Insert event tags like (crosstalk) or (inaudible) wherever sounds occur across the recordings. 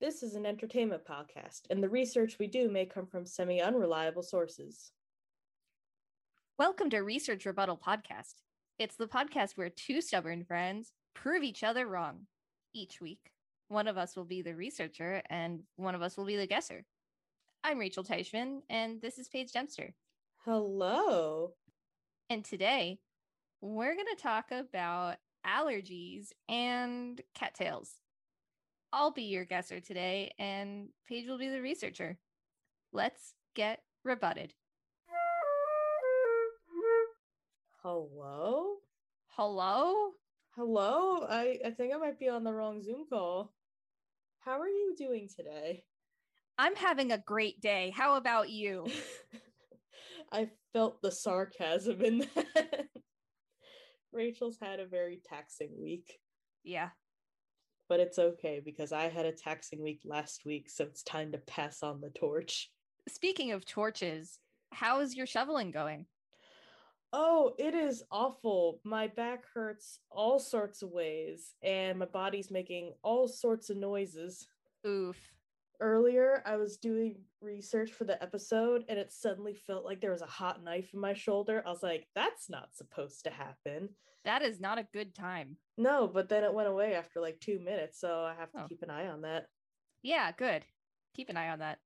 This is an entertainment podcast, and the research we do may come from semi unreliable sources. Welcome to Research Rebuttal Podcast. It's the podcast where two stubborn friends prove each other wrong. Each week, one of us will be the researcher and one of us will be the guesser. I'm Rachel Teichman, and this is Paige Dempster. Hello. And today, we're going to talk about allergies and cattails. I'll be your guesser today, and Paige will be the researcher. Let's get rebutted. Hello? Hello? Hello? I, I think I might be on the wrong Zoom call. How are you doing today? I'm having a great day. How about you? (laughs) I felt the sarcasm in that. (laughs) Rachel's had a very taxing week, Yeah. But it's okay because I had a taxing week last week, so it's time to pass on the torch. Speaking of torches, how is your shoveling going? Oh, it is awful. My back hurts all sorts of ways, and my body's making all sorts of noises. Oof. Earlier, I was doing research for the episode, and it suddenly felt like there was a hot knife in my shoulder. I was like, that's not supposed to happen. That is not a good time. No, but then it went away after like two minutes, so I have to Oh. keep an eye on that. Yeah, good. Keep an eye on that.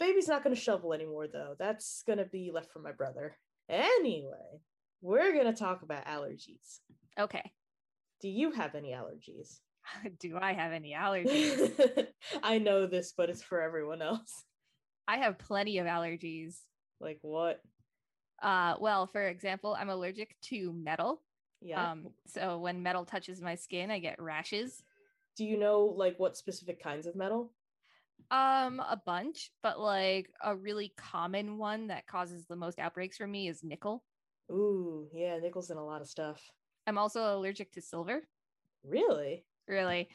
Baby's not going to shovel anymore, though. That's going to be left for my brother. Anyway, we're going to talk about allergies. Okay. Do you have any allergies? (laughs) Do I have any allergies? (laughs) I know this, but it's for everyone else. I have plenty of allergies. Like what? Uh, well, for example, I'm allergic to metal. Yeah. Um, so when metal touches my skin, I get rashes. Do you know like what specific kinds of metal? Um, a bunch, but like a really common one that causes the most outbreaks for me is nickel. Ooh, yeah, nickel's in a lot of stuff. I'm also allergic to silver. Really? Really?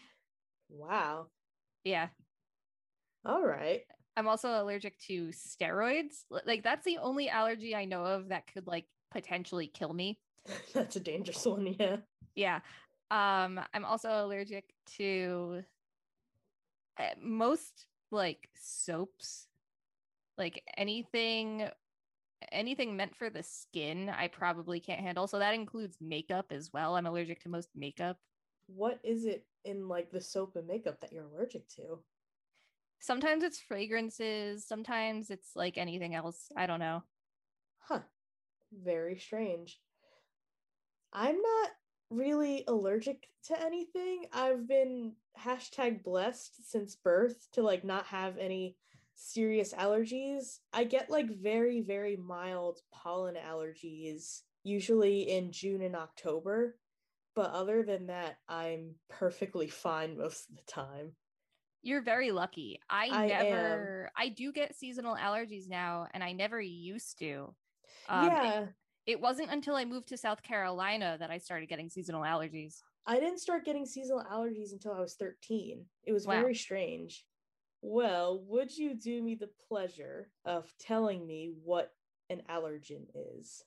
Wow. Yeah. All right. I'm also allergic to steroids. Like that's the only allergy I know of that could like potentially kill me. (laughs) That's a dangerous one, yeah. Yeah. Um I'm also allergic to uh, most like soaps. Like anything anything meant for the skin, I probably can't handle. So that includes makeup as well. I'm allergic to most makeup. What is it in like the soap and makeup that you're allergic to? Sometimes it's fragrances, sometimes it's like anything else. I don't know. Huh. Very strange. I'm not really allergic to anything. I've been hashtag blessed since birth to like not have any serious allergies. I get like very, very mild pollen allergies, usually in June and October. But other than that, I'm perfectly fine most of the time. You're very lucky. I, I am. never I do get seasonal allergies now and I never used to. Um, yeah. It wasn't until I moved to South Carolina that I started getting seasonal allergies. I didn't start getting seasonal allergies until I was 13. It was Wow. very strange. Well, would you do me the pleasure of telling me what an allergen is?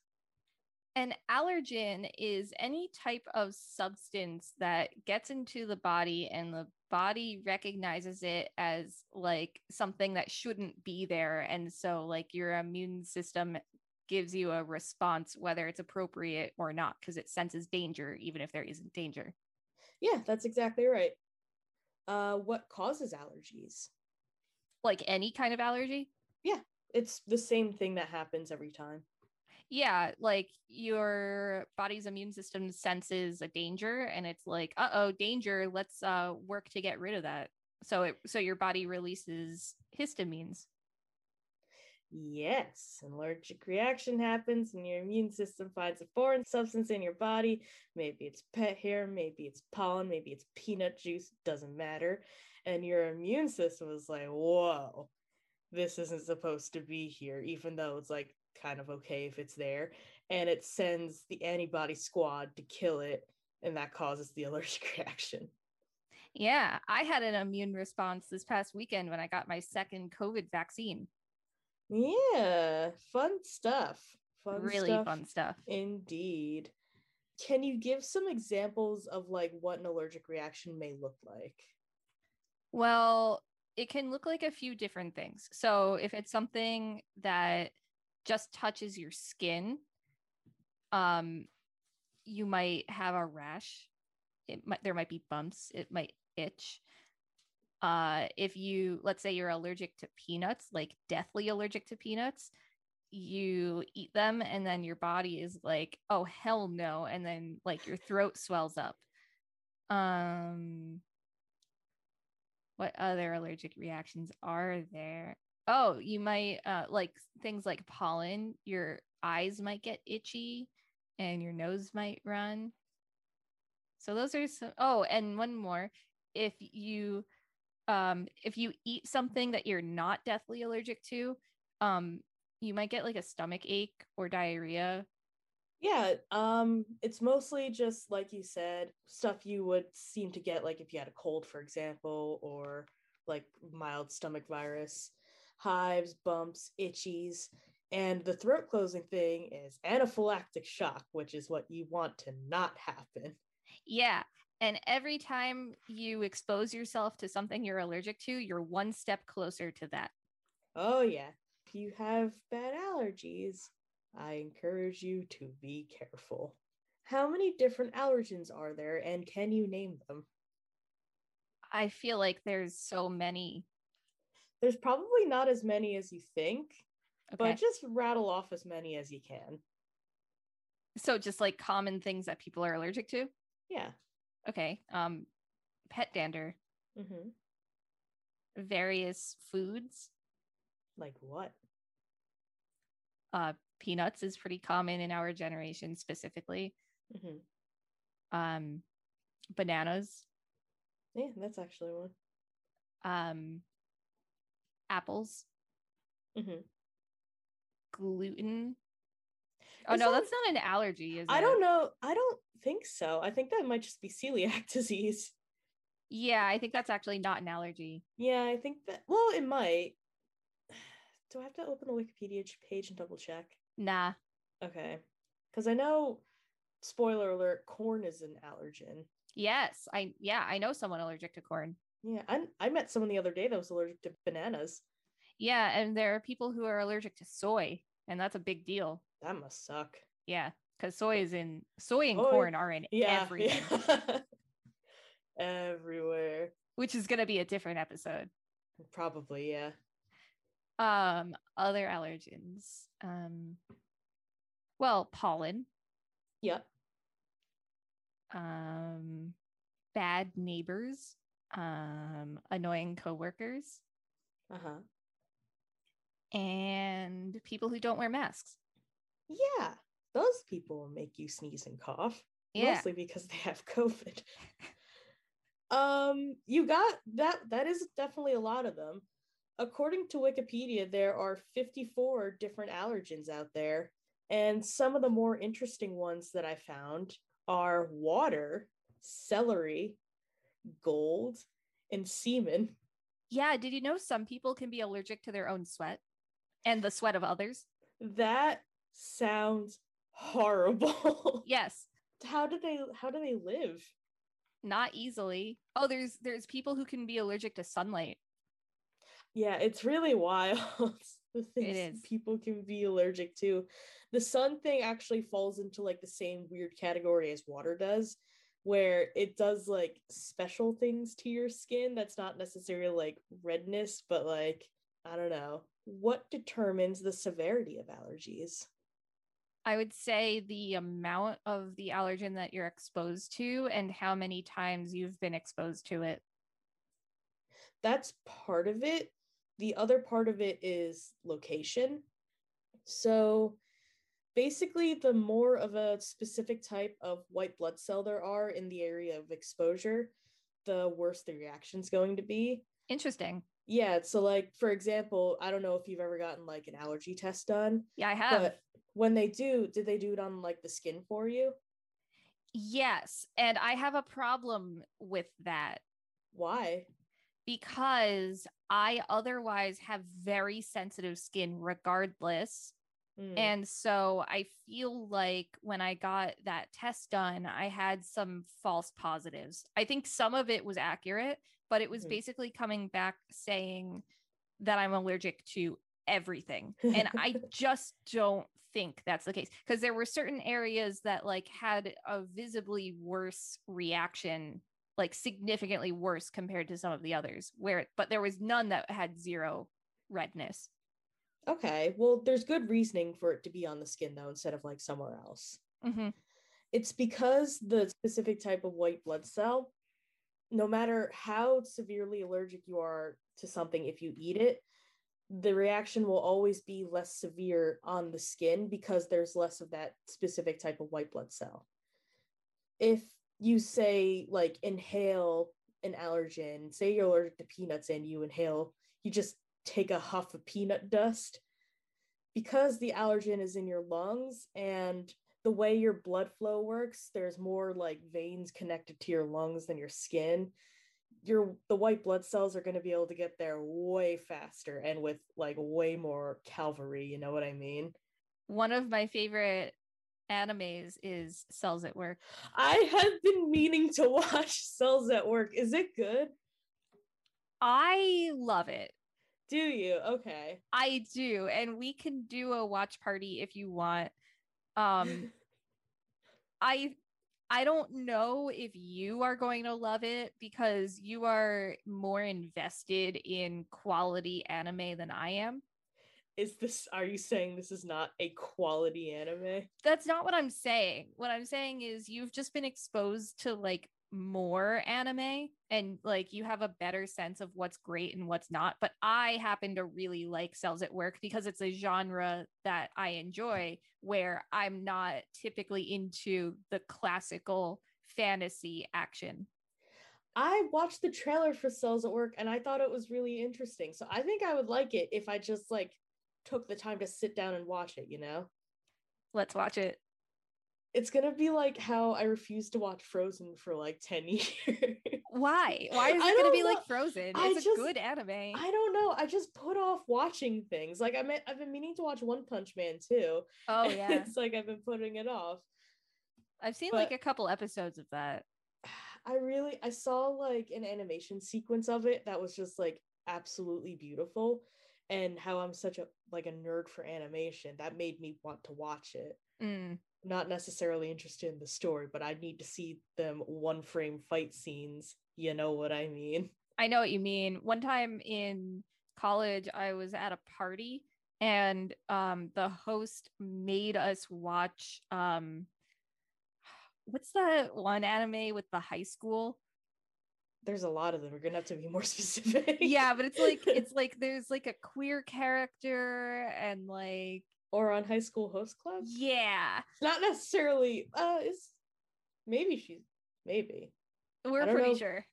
An allergen is any type of substance that gets into the body and the body recognizes it as like something that shouldn't be there. And so, like, your immune system gives you a response, whether it's appropriate or not, because it senses danger, even if there isn't danger. Yeah, that's exactly right. Uh, what causes allergies? Like any kind of allergy. Yeah. It's the same thing that happens every time. Yeah, like your body's immune system senses a danger and it's like, uh-oh, danger, let's uh work to get rid of that. So it so your body releases histamines. Yes, an allergic reaction happens and your immune system finds a foreign substance in your body. Maybe it's pet hair, maybe it's pollen, maybe it's peanut juice, doesn't matter. And your immune system is like, whoa, this isn't supposed to be here, even though it's like kind of okay if it's there. And it sends the antibody squad to kill it, and that causes the (laughs) allergic reaction. Yeah, I had an immune response this past weekend when I got my second COVID vaccine. Yeah, fun stuff. Fun really stuff fun stuff. Indeed. Can you give some examples of like what an allergic reaction may look like? Well, it can look like a few different things. So if it's something that just touches your skin, um, you might have a rash. It might there might be bumps. It might itch. Uh, if you let's say you're allergic to peanuts, like deathly allergic to peanuts, you eat them and then your body is like, oh hell no, and then like your throat swells up. Um, what other allergic reactions are there? Oh, you might uh, like things like pollen. Your eyes might get itchy, and your nose might run. So those are some. Oh, and one more. If you um if you eat something that you're not deathly allergic to, um you might get like a stomach ache or diarrhea. Yeah, um it's mostly just like you said, stuff you would seem to get like if you had a cold for example or like mild stomach virus, hives, bumps, itchies, and the throat closing thing is anaphylactic shock, which is what you want to not happen. Yeah. And every time you expose yourself to something you're allergic to, you're one step closer to that. Oh, yeah. If you have bad allergies, I encourage you to be careful. How many different allergens are there, and can you name them? I feel like there's so many. There's probably not as many as you think, Okay. but just rattle off as many as you can. so just like common things that people are allergic to. Yeah. Okay. Um pet dander, Mm-hmm. various foods. Like what? Uh peanuts is pretty common in our generation specifically. Mm-hmm. Um bananas, Yeah, that's actually one. um apples, Mm-hmm. gluten. Oh Is no, that- that's not an allergy, is I it? I don't know. I don't think so. I think that might just be celiac (laughs) disease. Yeah, I think that's actually not an allergy. Yeah, I think that. Well, it might. (sighs) Do I have to open the Wikipedia page and double check? Nah. Okay, because I know. Spoiler alert: corn is an allergen. Yes, I yeah, I know someone allergic to corn. Yeah, I I met someone the other day that was allergic to bananas. Yeah, and there are people who are allergic to soy, and that's a big deal. That must suck. Yeah, because soy is in soy and Soy- corn are in Yeah, (laughs) everything, yeah. everywhere. which is gonna be a different episode. Probably, yeah. Um, other allergens. Um, well, pollen. Yep. Um, bad neighbors. Um, annoying coworkers, Uh huh. and people who don't wear masks. Yeah, those people make you sneeze and cough. Yeah. Mostly because they have COVID. (laughs) um, you got that. That is definitely a lot of them. According to Wikipedia, there are 54 different allergens out there. And some of the more interesting ones that I found are water, celery, gold, and semen. Yeah. Did you know some people can be allergic to their own sweat and the sweat of others? That sounds horrible. (laughs) Yes. how do they how do they live? Not easily. Oh, there's there's people who can be allergic to sunlight. Yeah, it's really wild. (laughs) the things is. people can be allergic to. The sun thing actually falls into like the same weird category as water does, where it does like special things to your skin that's not necessarily like redness, but like, I don't know. What determines the severity of allergies? I would say the amount of the allergen that you're exposed to and how many times you've been exposed to it. That's part of it. the other part of it is location. So basically, the more of a specific type of white blood cell there are in the area of exposure, the worse the reaction's going to be. Interesting. Yeah, so like for example, I don't know if you've ever gotten like an allergy test done, Yeah, I have. When they do, did they do it on like the skin for you? yes. And I have a problem with that Why? because I otherwise have very sensitive skin regardless. Mm, And so I feel like when I got that test done, I had some false positives. I think some of it was accurate, but it was Mhm. basically coming back saying that I'm allergic to everything. And I (laughs) just don't think that's the case because there were certain areas that like had a visibly worse reaction, like significantly worse compared to some of the others, where but there was none that had zero redness. Okay, well, there's good reasoning for it to be on the skin though, instead of like somewhere else. hmm It's because the specific type of white blood cell, no matter how severely allergic you are to something, if you eat it, the reaction will always be less severe on the skin because there's less of that specific type of white blood cell. If you say, like, inhale an allergen, say you're allergic to peanuts and you inhale, you just take a huff of peanut dust, because the allergen is in your lungs and the way your blood flow works, there's more like veins connected to your lungs than your skin. Your the white blood cells are going to be able to get there way faster and with like way more cavalry, you know what I mean? One of my favorite animes is Cells at Work. I have been meaning to (laughs) watch Cells at Work. Is it good? I love it. Do you? Okay. I do. And we can do a watch party if you want. Um (laughs) I I don't know if you are going to love it because you are more invested in quality anime than I am. Is this are you saying this is not a quality anime? That's not what I'm saying. What I'm saying is you've just been exposed to like more anime and like you have a better sense of what's great and what's not. But I happen to really like Cells at Work because it's a genre that I enjoy where I'm not typically into the classical fantasy action. I watched the trailer for Cells at Work and I thought it was really interesting. So I think I would like it if I just like took the time to sit down and watch it, you know? Let's watch it. It's going to be like how I refused to watch Frozen for like 10 (laughs) years. Why? Why is it going to be know. like Frozen? I It's a good anime. I don't know. I just put off watching things. Like I mean, I've been meaning to watch One Punch Man too. oh (laughs) yeah. it's like I've been putting it off. I've seen like a couple episodes of that. (sighs) I really I saw like an animation sequence of it that was just like absolutely beautiful and how I'm such a like a nerd for animation that made me want to watch it. Mm. Not necessarily interested in the story, but I need to see them one frame fight scenes. You know what I mean? I know what you mean. One time in college, I was at a party and um, the host made us watch um, what's the one anime with the high school? There's a lot of them. We're gonna have to be more (laughs) specific. Yeah, but it's like (laughs) it's like there's like a queer character and like Ouran High School Host Club. yeah, Not necessarily. Uh, is maybe she's maybe we're pretty know. sure.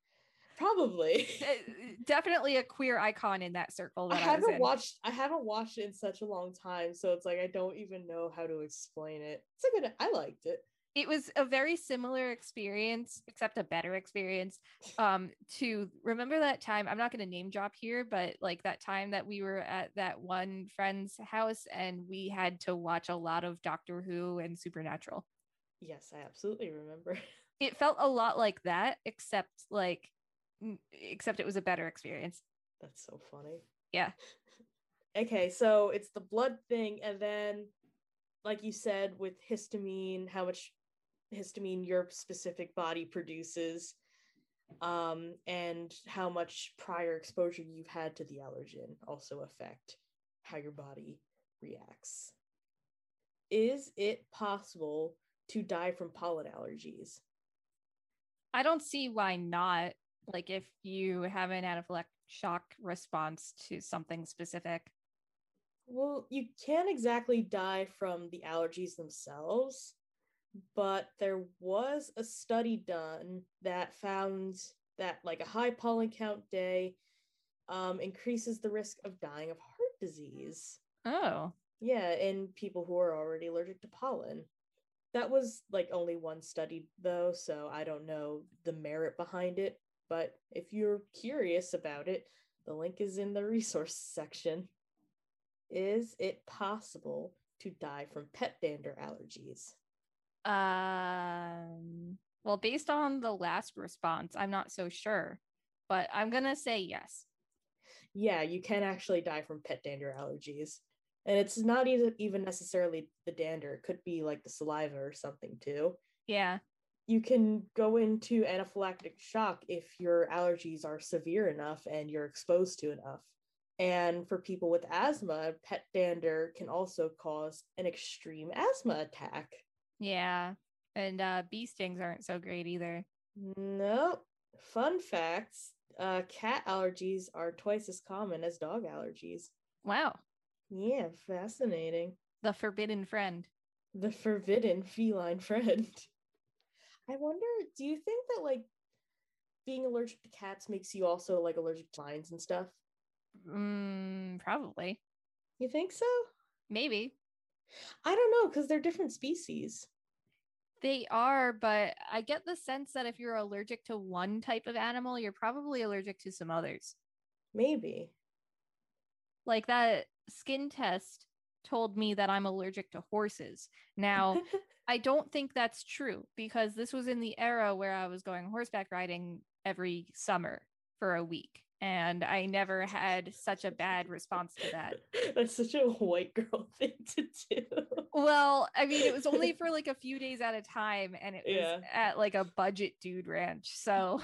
probably. (laughs) Uh, Definitely a queer icon in that circle. I That I, haven't in. watched I haven't watched it in such a long time, so it's like I don't even know how to explain it. It's a good I liked it. It was a very similar experience except a better experience um to remember that time i'm not going to name drop here but like that time that we were at that one friend's house and we had to watch a lot of doctor who and supernatural Yes, I absolutely remember. (laughs) it felt a lot like that except like except it was a better experience That's so funny. yeah (laughs) Okay, so it's the blood thing, and then like you said, with histamine, how much histamine your specific body produces, um, and how much prior exposure you've had to the allergen also affect how your body reacts. Is it possible to die from pollen allergies? i don't see why not Like if you have an anaphylactic shock response to something specific. Well, you can't exactly die from the allergies themselves, but there was a study done that found that like a high pollen count day um, increases the risk of dying of heart disease. Oh. Yeah, in people who are already allergic to pollen. That was like only one study though, so I don't know the merit behind it. But if you're curious about it, the link is in the resource section. Is it possible to die from pet dander allergies? Um, well, based on the last response, I'm not so sure, but I'm going to say yes. Yeah, you can actually die from pet dander allergies. And it's not even even necessarily the dander, it could be like the saliva or something too. Yeah. You can go into anaphylactic shock if your allergies are severe enough and you're exposed to enough. And for people with asthma, pet dander can also cause an extreme asthma attack. Yeah. And uh, bee stings aren't so great either. Nope. Fun facts uh, cat allergies are twice as common as dog allergies. Wow. Yeah, fascinating. The forbidden friend. The forbidden feline friend. I wonder, do you think that like being allergic to cats makes you also like allergic to lions and stuff? Mm, probably. You think so? Maybe. I don't know because they're different species. They are, but I get the sense that if you're allergic to one type of animal, you're probably allergic to some others. Maybe. Like that skin test told me that I'm allergic to horses. Now, (laughs) I don't think that's true because this was in the era where I was going horseback riding every summer for a week. And I never had such a bad response to that. (laughs) That's such a white girl (laughs) thing to do. Well, I mean, it was only for like a (laughs) few days at a time, and it was Yeah. at like a budget dude ranch. So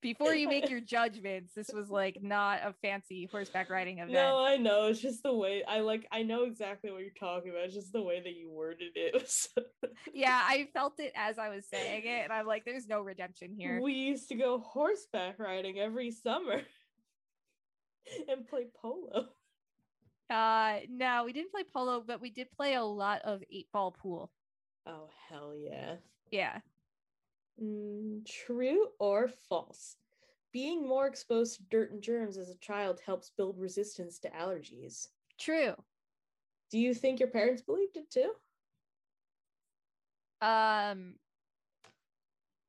before you make your judgments, this was like not a fancy horseback riding event. No, I know. It's just the way I like. I know exactly what you're talking about. It's just the way that you worded it. It so- yeah, I felt it as I was saying it, and I'm like, there's no redemption here. We used to go horseback riding every summer (laughs) and play polo. Uh, no, we didn't play polo, but we did play a lot of eight ball pool. Oh hell yeah! Yeah. Mm, true or false? Being more exposed to dirt and germs as a child helps build resistance to allergies. True. Do you think your parents believed it too? Um,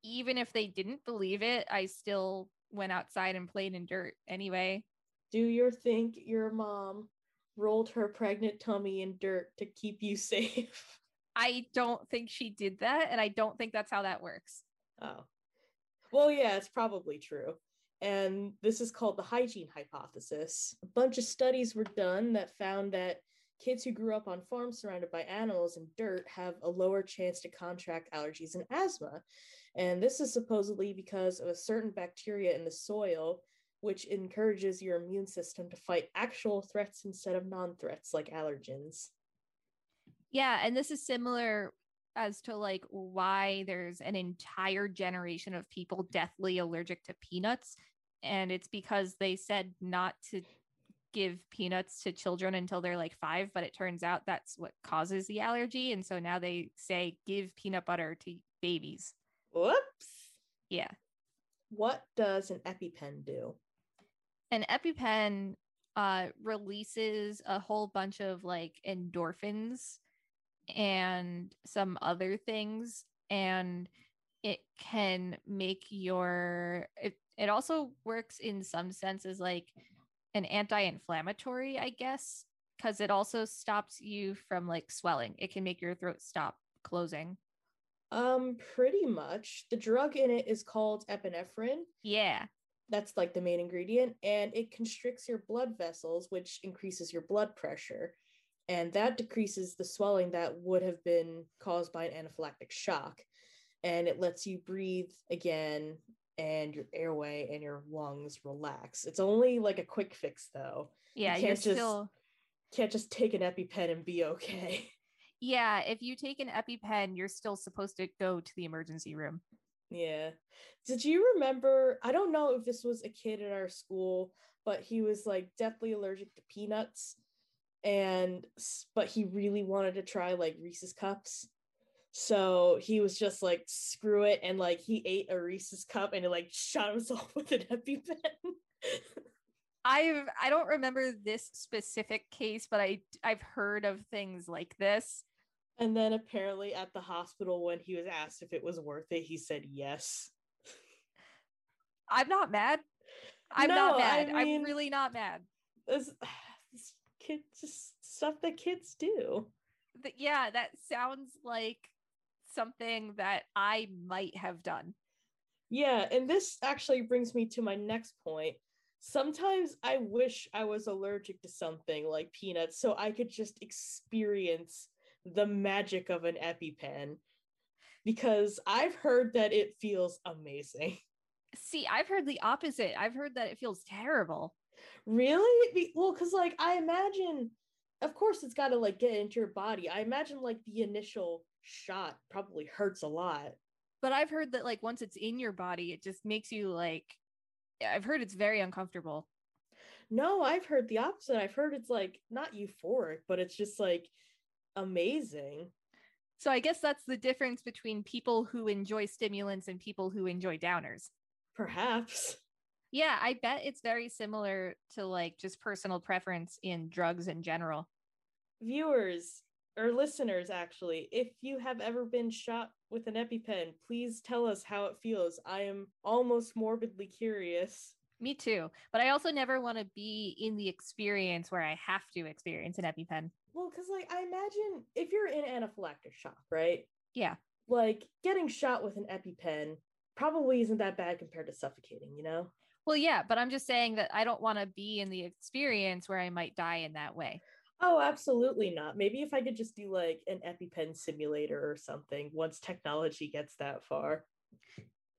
even if they didn't believe it, I still went outside and played in dirt anyway. Do you think your mom rolled her pregnant tummy in dirt to keep you safe? (laughs) I don't think she did that, and I don't think that's how that works. Oh. Well, yeah, it's probably true. And this is called the hygiene hypothesis. A bunch of studies were done that found that kids who grew up on farms surrounded by animals and dirt have a lower chance to contract allergies and asthma. And this is supposedly because of a certain bacteria in the soil, which encourages your immune system to fight actual threats instead of non threats like allergens. Yeah, and this is similar as to like why there's an entire generation of people deathly allergic to peanuts. And it's because they said not to give peanuts to children until they're like five, but it turns out that's what causes the allergy. And so now they say give peanut butter to babies. Whoops. Yeah. What does an EpiPen do? An EpiPen uh, releases a whole bunch of like endorphins and some other things. And it can make your, it, it also works in some senses like an anti inflammatory, I guess, because it also stops you from like swelling. It can make your throat stop closing. Um, pretty much. The drug in it is called epinephrine. Yeah. That's like the main ingredient, and it constricts your blood vessels, which increases your blood pressure. And that decreases the swelling that would have been caused by an anaphylactic shock. And it lets you breathe again, and your airway and your lungs relax. It's only like a quick fix, though. Yeah. you can't just- still. Can't just take an EpiPen and be okay. (laughs) Yeah, if you take an EpiPen, you're still supposed to go to the emergency room. Yeah. Did you remember? I don't know if this was a kid at our school, but he was like deathly allergic to peanuts and but he really wanted to try like Reese's cups. So he was just like, screw it. And like he ate a Reese's cup and it like shot himself (laughs) with an EpiPen. I've I don't remember this specific case, but I I've heard of things like this. And then apparently at the hospital, when he was asked if it was worth it, he said yes. I'm not mad. I'm No, not I mad. mean- I'm really not mad. This, (sighs) this kid just stuff that kids do. Yeah, that sounds like something that I might have done. Yeah, and this actually brings me to my next point. Sometimes I wish I was allergic to something like peanuts so I could just experience the magic of an EpiPen because I've heard that it feels amazing. (laughs) See, I've heard the opposite. I've heard that it feels terrible. Really? Well, because like I imagine, of course, it's got to like get into your body. I imagine like the initial shot probably hurts a lot. But I've heard that like once it's in your body, it just makes you like I've heard it's very uncomfortable. No, I've heard the opposite. I've heard it's like not euphoric, but it's just like amazing. So I guess that's the difference between people who enjoy stimulants and people who enjoy downers. Perhaps. Yeah, I bet it's very similar to like just personal preference in drugs in general. Viewers or listeners, actually, if you have ever been shot with an EpiPen, please tell us how it feels. I am almost morbidly curious. Me too. But I also never want to be in the experience where I have to experience an EpiPen. Well, because like I imagine if you're in anaphylactic shock, right? Yeah. Like getting shot with an EpiPen probably isn't that bad compared to suffocating, you know? Well, yeah, but I'm just saying that I don't want to be in the experience where I might die in that way. Oh, absolutely not. Maybe if I could just do like an EpiPen simulator or something once technology gets that far.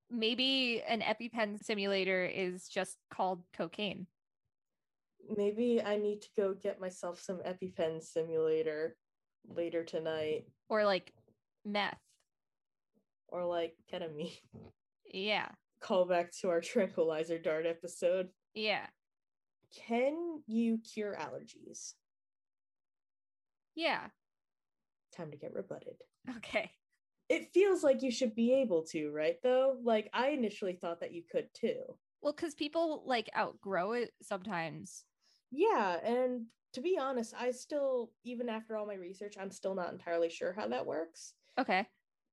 Maybe an EpiPen simulator is just called cocaine. Maybe I need to go get myself some EpiPen simulator later tonight or like meth. or like ketamine. Yeah. Call back to our tranquilizer dart episode. Yeah. Can you cure allergies? Yeah. Time to get rebutted. Okay. It feels like you should be able to, right? Though, like I initially thought that you could too. Well, because people like outgrow it sometimes. Yeah, and to be honest, I still, even after all my research, I'm still not entirely sure how that works. Okay.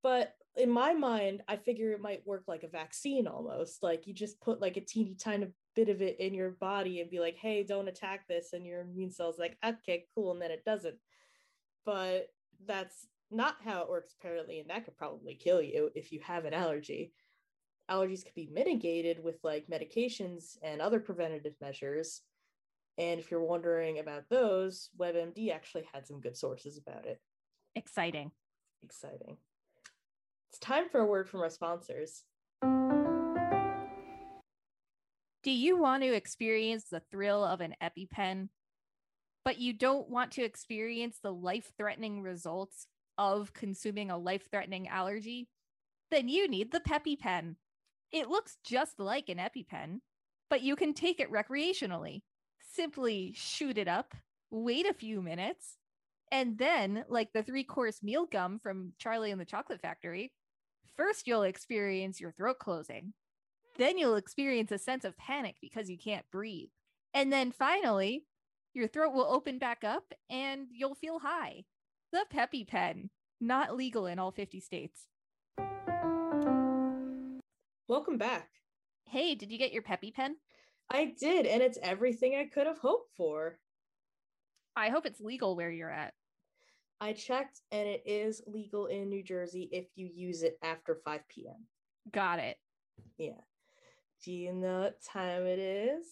But in my mind, I figure it might work like a vaccine almost. Like you just put like a teeny tiny bit of it in your body and be like, hey, don't attack this. And your immune cell's like, okay, cool. And then it doesn't. But that's not how it works, apparently. And that could probably kill you if you have an allergy. Allergies could be mitigated with like medications and other preventative measures. And if you're wondering about those, WebMD actually had some good sources about it. Exciting. Exciting. It's time for a word from our sponsors. Do you want to experience the thrill of an EpiPen, but you don't want to experience the life threatening results of consuming a life threatening allergy? Then you need the PepiPen. It looks just like an EpiPen, but you can take it recreationally. Simply shoot it up, wait a few minutes, and then, like the three course meal gum from Charlie and the Chocolate Factory, first you'll experience your throat closing. Then you'll experience a sense of panic because you can't breathe. And then finally, your throat will open back up and you'll feel high. The PepiPen, not legal in all 50 states. Welcome back. Hey, did you get your PepiPen? I did, and it's everything I could have hoped for. I hope it's legal where you're at. I checked, and it is legal in New Jersey if you use it after 5 p.m. Got it. Yeah. Do you know what time it is?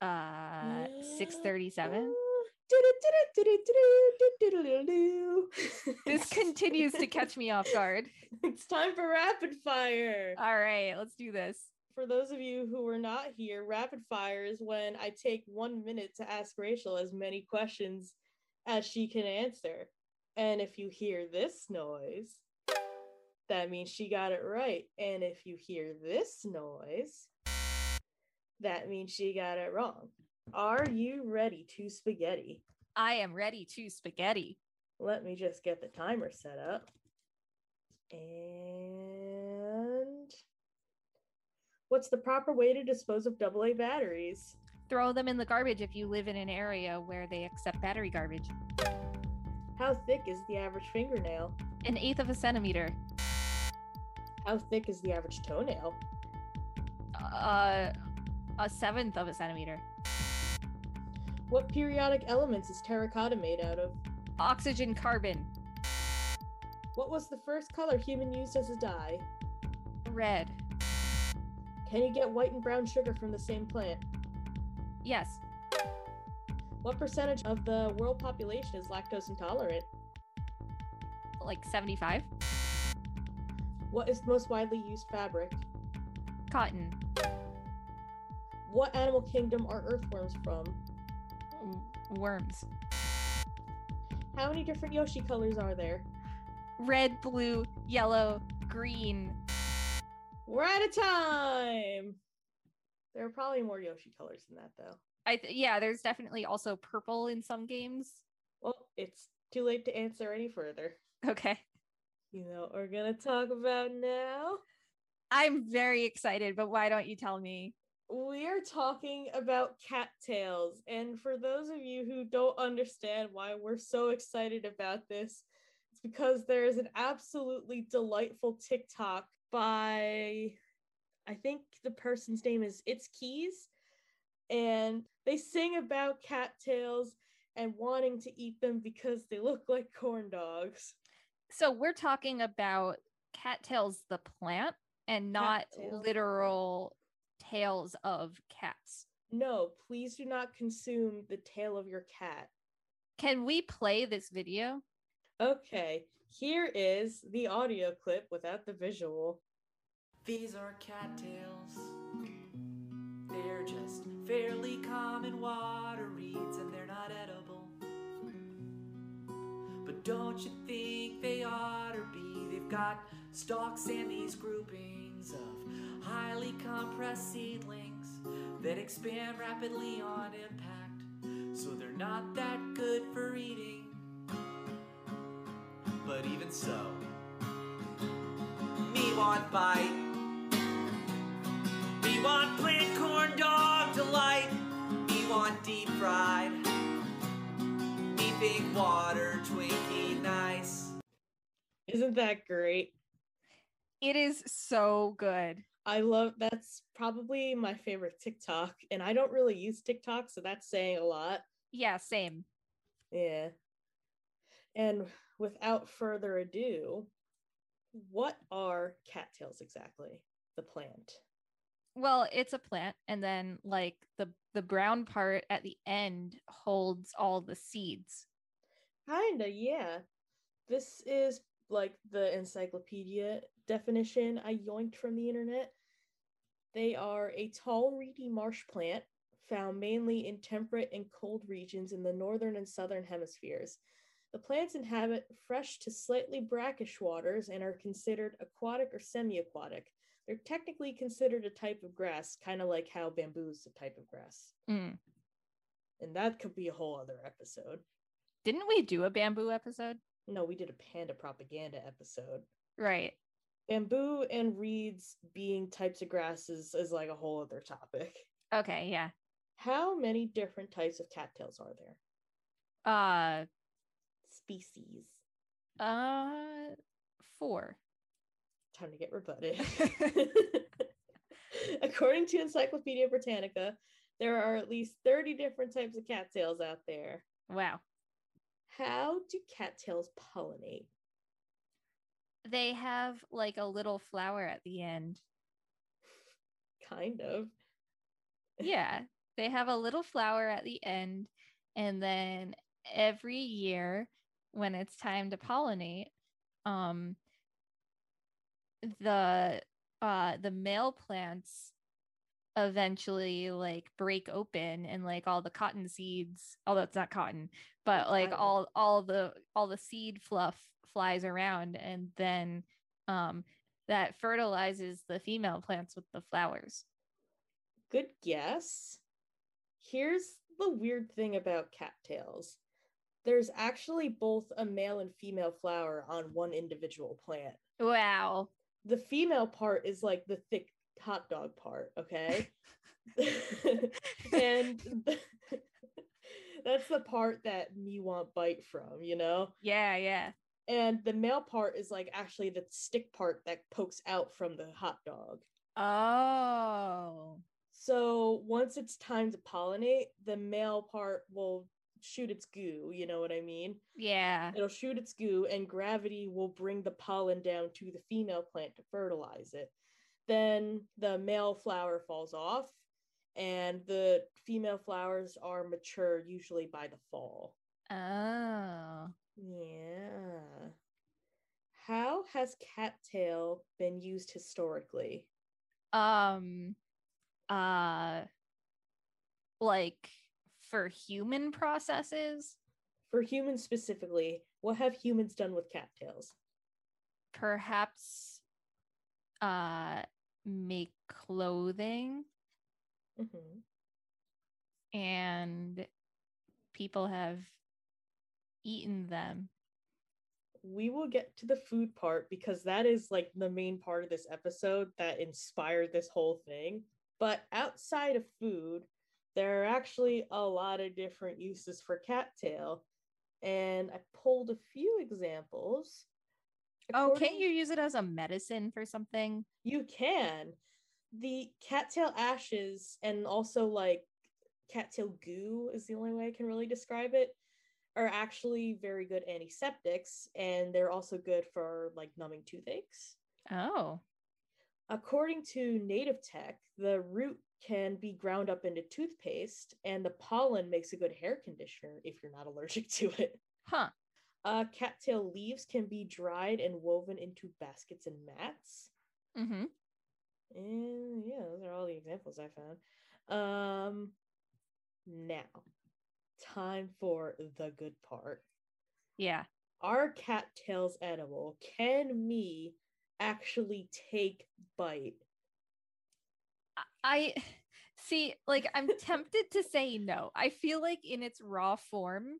Uh 637. (gasps) This (laughs) continues to catch me off guard. It's time for rapid fire. All right, let's do this. For those of you who were not here, rapid fire is when I take one minute to ask Rachel as many questions as she can answer. And if you hear this noise, that means she got it right. And if you hear this noise, that means she got it wrong. Are you ready to spaghetti? I am ready to spaghetti. Let me just get the timer set up. And what's the proper way to dispose of AA batteries? Throw them in the garbage if you live in an area where they accept battery garbage. How thick is the average fingernail? An eighth of a centimeter. How thick is the average toenail? Uh, a seventh of a centimeter. What periodic elements is terracotta made out of? Oxygen, carbon, What was the first color human used as a dye? red. Can you get white and brown sugar from the same plant? Yes. What percentage of the world population is lactose intolerant? Like 75. What is the most widely used fabric? Cotton. What animal kingdom are earthworms from? Mm, worms. How many different Yoshi colors are there? Red, blue, yellow, green. We're out of time! There are probably more Yoshi colors than that, though. I th- yeah, there's definitely also purple in some games. Well, it's too late to answer any further. Okay. You know what we're gonna talk about now? I'm very excited, but why don't you tell me? We are talking about cattails, and for those of you who don't understand why we're so excited about this, it's because there is an absolutely delightful TikTok by, I think the person's name is It's Keys, and they sing about cattails and wanting to eat them because they look like corn dogs. So we're talking about cattails the plant and not Cattails. literal tails of cats. No, please do not consume the tail of your cat. Can we play this video? Okay, here is the audio clip without the visual. These are cattails. They're just fairly common water reeds and they're not edible. But don't you think they ought to be? They've got stalks and these groupings of highly compressed seedlings that expand rapidly on impact. So they're not that good for eating. But even so, me want bite. Me want plant corn dog delight. Me want deep fried. Me think water Twinkie nice. Isn't that great? It is so good. I love that's probably my favorite TikTok, and I don't really use TikTok, so that's saying a lot. Yeah, same. Yeah. And without further ado, what are cattails exactly? The plant. Well, it's a plant and then like the the brown part at the end holds all the seeds. Kinda, yeah. This is like the encyclopedia definition I yoinked from the internet. They are a tall, reedy marsh plant found mainly in temperate and cold regions in the northern and southern hemispheres. The plants inhabit fresh to slightly brackish waters and are considered aquatic or semi aquatic. They're technically considered a type of grass, kind of like how bamboo is a type of grass. Mm. And that could be a whole other episode. Didn't we do a bamboo episode? No, we did a panda propaganda episode. Right. bamboo and reeds being types of grasses is like a whole other topic. Okay, yeah. How many different types of cattails are there? Uh Species. uh 4. Time to get rebutted. (laughs) According to Encyclopedia Britannica, there are at least 30 different types of cattails out there. Wow. How do cattails pollinate? They have like a little flower at the end. Kind of. (laughs) Yeah. They have a little flower at the end and then every year when it's time to pollinate, um the uh the male plants eventually like break open and like all the cotton seeds although it's not cotton but like all all the all the seed fluff flies around and then um that fertilizes the female plants with the flowers. Good guess. Here's the weird thing about cattails. There's actually both a male and female flower on one individual plant. Wow. The female part is like the thick hot dog part, okay? (laughs) and (laughs) that's the part that me want bite from, you know? Yeah, yeah. And the male part is like actually the stick part that pokes out from the hot dog. Oh. So once it's time to pollinate, the male part will shoot its goo, you know what I mean? Yeah. It'll shoot its goo, and gravity will bring the pollen down to the female plant to fertilize it. Then the male flower falls off, and the female flowers are mature usually by the fall. Oh. Yeah. How has cattail been used historically? Um uh like for human processes, For humans specifically, what have humans done with cattails? perhaps uh make clothing hmm and people have eaten them. We will get to the food part because that is like the main part of this episode that inspired this whole thing. But outside of food, there are actually a lot of different uses for cattail. And I pulled a few examples. Oh, can't you use it as a medicine for something? You can. The cattail ashes and also like cattail goo is the only way I can really describe it are actually very good antiseptics and they're also good for like numbing toothaches. Oh. According to Native Tech, the root can be ground up into toothpaste and the pollen makes a good hair conditioner if you're not allergic (laughs) to it. Huh. Uh, cattail leaves can be dried and woven into baskets and mats. Mm-hmm. And yeah, those are all the examples I found. Um now, time for the good part. Yeah. Are cattails edible? Can me actually take bite? I see, like, I'm tempted to say no. I feel like in its raw form,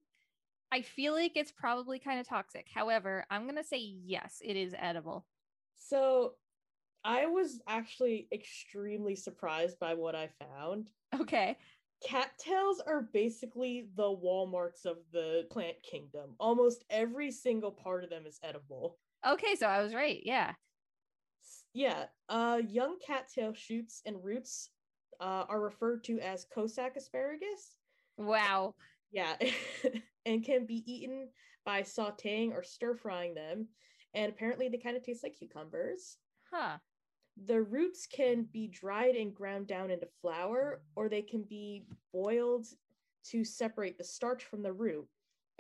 I feel like it's probably kind of toxic. However, I'm going to say yes, it is edible. So I was actually extremely surprised by what I found. Okay. Cattails are basically the Walmarts of the plant kingdom. Almost every single part of them is edible. Okay. So I was right. Yeah. Yeah, uh, young cattail shoots and roots uh, are referred to as Cossack asparagus. Wow. Yeah, (laughs) and can be eaten by sautéing or stir frying them. And apparently, they kind of taste like cucumbers. Huh. The roots can be dried and ground down into flour, or they can be boiled to separate the starch from the root.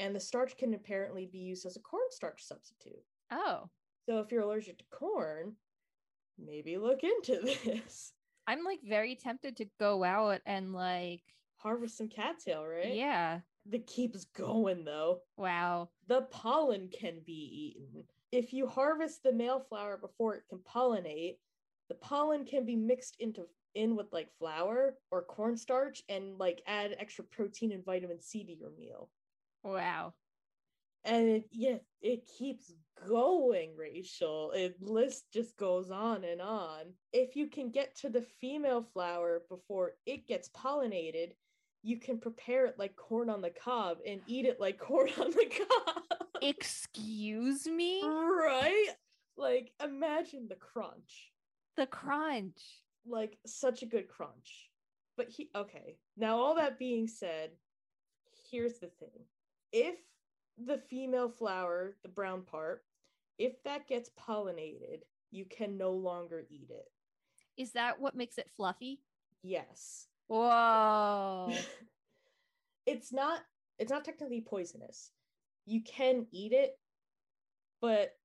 And the starch can apparently be used as a cornstarch substitute. Oh, So if you're allergic to corn, maybe look into (laughs) this. I'm like very tempted to go out and like, Harvest some cattail, right? yeah. The keeps going though. Wow. The pollen can be eaten. If you harvest the male flower before it can pollinate, the pollen can be mixed into in with like flour or cornstarch and like add extra protein and vitamin C to your meal. Wow. And it, yeah, it keeps going, Rachel. It list just goes on and on. If you can get to the female flower before it gets pollinated, you can prepare it like corn on the cob and eat it like (laughs) corn on the cob. Excuse me? right? Like imagine the crunch. The crunch. Like such a good crunch. But he okay. Now all that being said, here's the thing. If the female flower, the brown part, if that gets pollinated, you can no longer eat it. Is that what makes it fluffy? Yes. Whoa. (laughs) it's not it's not technically poisonous. You can eat it, but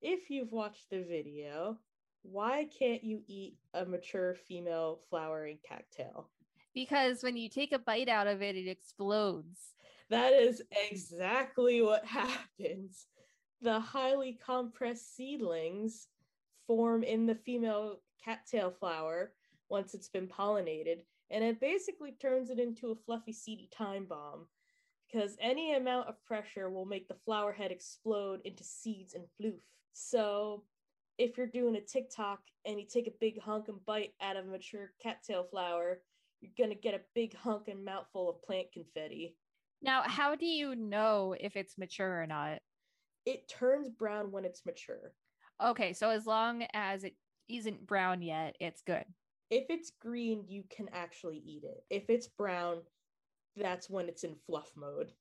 if you've watched the video, why can't you eat a mature female flowering cattail? because when you take a bite out of it, it explodes. That is exactly what (laughs) happens. The highly compressed seedlings form in the female cattail flower once it's been pollinated, and it basically turns it into a fluffy, seedy time bomb. Because any amount of pressure will make the flower head explode into seeds and floof. So, if you're doing a TikTok and you take a big hunk and bite out of a mature cattail flower, you're gonna get a big hunk and mouthful of plant confetti. Now, how do you know if it's mature or not? It turns brown when it's mature. Okay, so as long as it isn't brown yet, it's good. If it's green, you can actually eat it. If it's brown, that's when it's in fluff mode.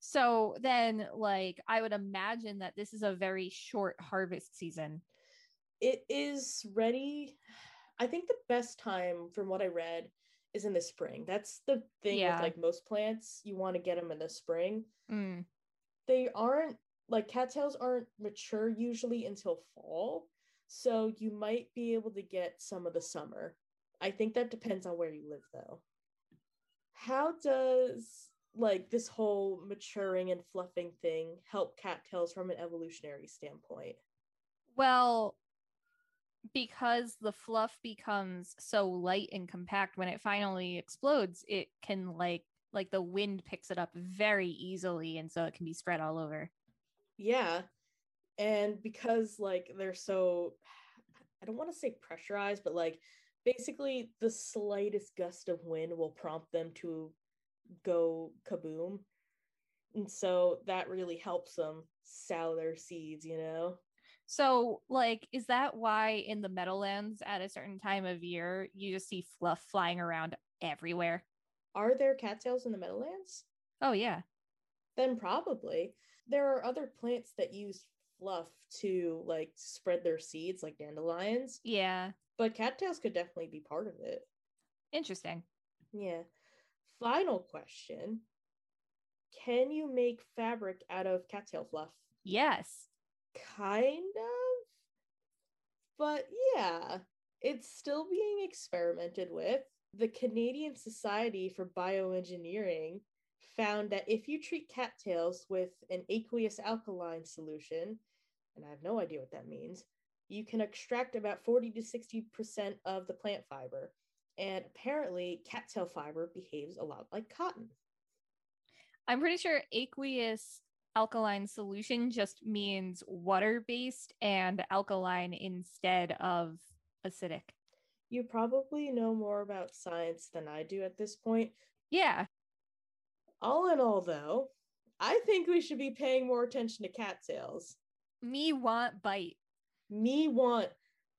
So then, like, I would imagine that this is a very short harvest season. It is ready. I think the best time, from what I read, is in the spring. That's the thing Yeah. with like most plants. You want to get them in the spring. Mm. They aren't like cattails aren't mature usually until fall. So you might be able to get some of the summer. I think that depends on where you live though. How does like this whole maturing and fluffing thing help cattails from an evolutionary standpoint? Well, because the fluff becomes so light and compact when it finally explodes, it can like like the wind picks it up very easily and so it can be spread all over. Yeah. And because like they're so I don't want to say pressurized, but like basically the slightest gust of wind will prompt them to go kaboom. And so that really helps them sow their seeds, you know? So, like, is that why in the Meadowlands at a certain time of year you just see fluff flying around everywhere? Are there cattails in the Meadowlands? Oh yeah. Then probably. There are other plants that use fluff to like spread their seeds, like dandelions, Yeah. but cattails could definitely be part of it. Interesting. Yeah. Final question. Can you make fabric out of cattail fluff? Yes. Kind of. But yeah, it's still being experimented with. The Canadian Society for Bioengineering found that if you treat cattails with an aqueous alkaline solution, and I have no idea what that means, you can extract about 40 to 60% of the plant fiber. And apparently, cattail fiber behaves a lot like cotton. I'm pretty sure aqueous alkaline solution just means water based and alkaline instead of acidic. You probably know more about science than I do at this point. Yeah. All in all, though, I think we should be paying more attention to cattails. Me want bite. Me want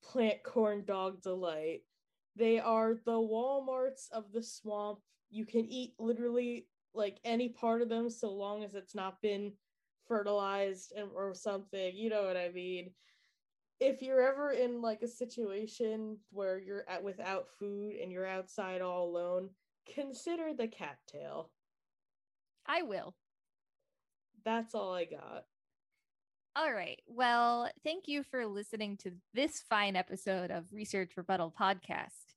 plant corn dog delight. They are the Walmarts of the swamp. You can eat literally like any part of them so long as it's not been fertilized and, or something. You know what I mean? If you're ever in like a situation where you're at without food and you're outside all alone, consider the cattail. I will. That's all I got. All right. Well, thank you for listening to this fine episode of Research Rebuttal Podcast.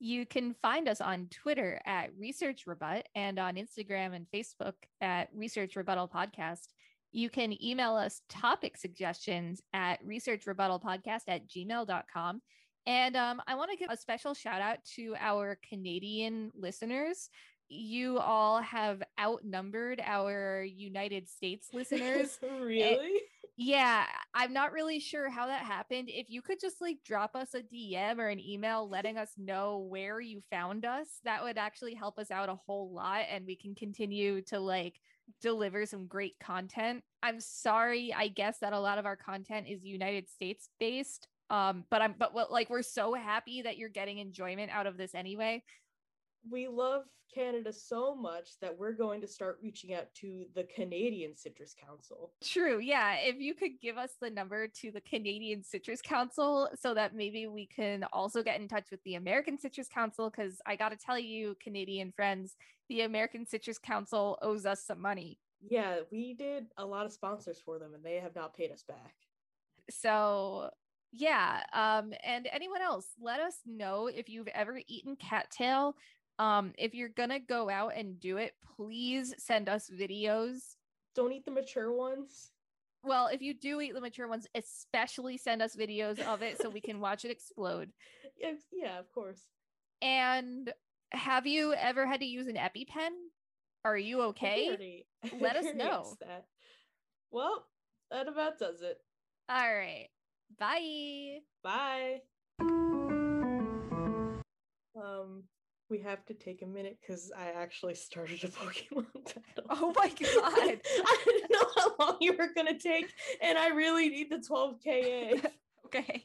You can find us on Twitter at Research Rebut and on Instagram and Facebook at Research Rebuttal Podcast. You can email us topic suggestions at researchrebuttalpodcast at gmail.com. And um, I want to give a special shout out to our Canadian listeners. You all have outnumbered our United States listeners. (laughs) really? Yeah, I'm not really sure how that happened. If you could just like drop us a DM or an email letting us know where you found us, that would actually help us out a whole lot and we can continue to like deliver some great content. I'm sorry, I guess that a lot of our content is United States based. Um, but I'm but what like we're so happy that you're getting enjoyment out of this anyway. We love Canada so much that we're going to start reaching out to the Canadian Citrus Council. True. Yeah. If you could give us the number to the Canadian Citrus Council so that maybe we can also get in touch with the American Citrus Council, because I got to tell you, Canadian friends, the American Citrus Council owes us some money. Yeah, we did a lot of sponsors for them and they have not paid us back. So, yeah. Um, and anyone else, let us know if you've ever eaten cattail. Um, if you're to go out and do it, please send us videos Don't eat the mature ones. well, if you do eat the mature ones, especially send us videos of it so we can watch it explode. (laughs) Yeah, yeah, of course. And have you ever had to use an EpiPen? Are you okay? (laughs) Let us know. That. Well, that about does it. All right. Bye. Bye. Um, we have to take a minute because I actually started a (laughs) Pokemon battle. Oh my (laughs) god. (laughs) I didn't know how long you were gonna take, and I really need the 12k. okay.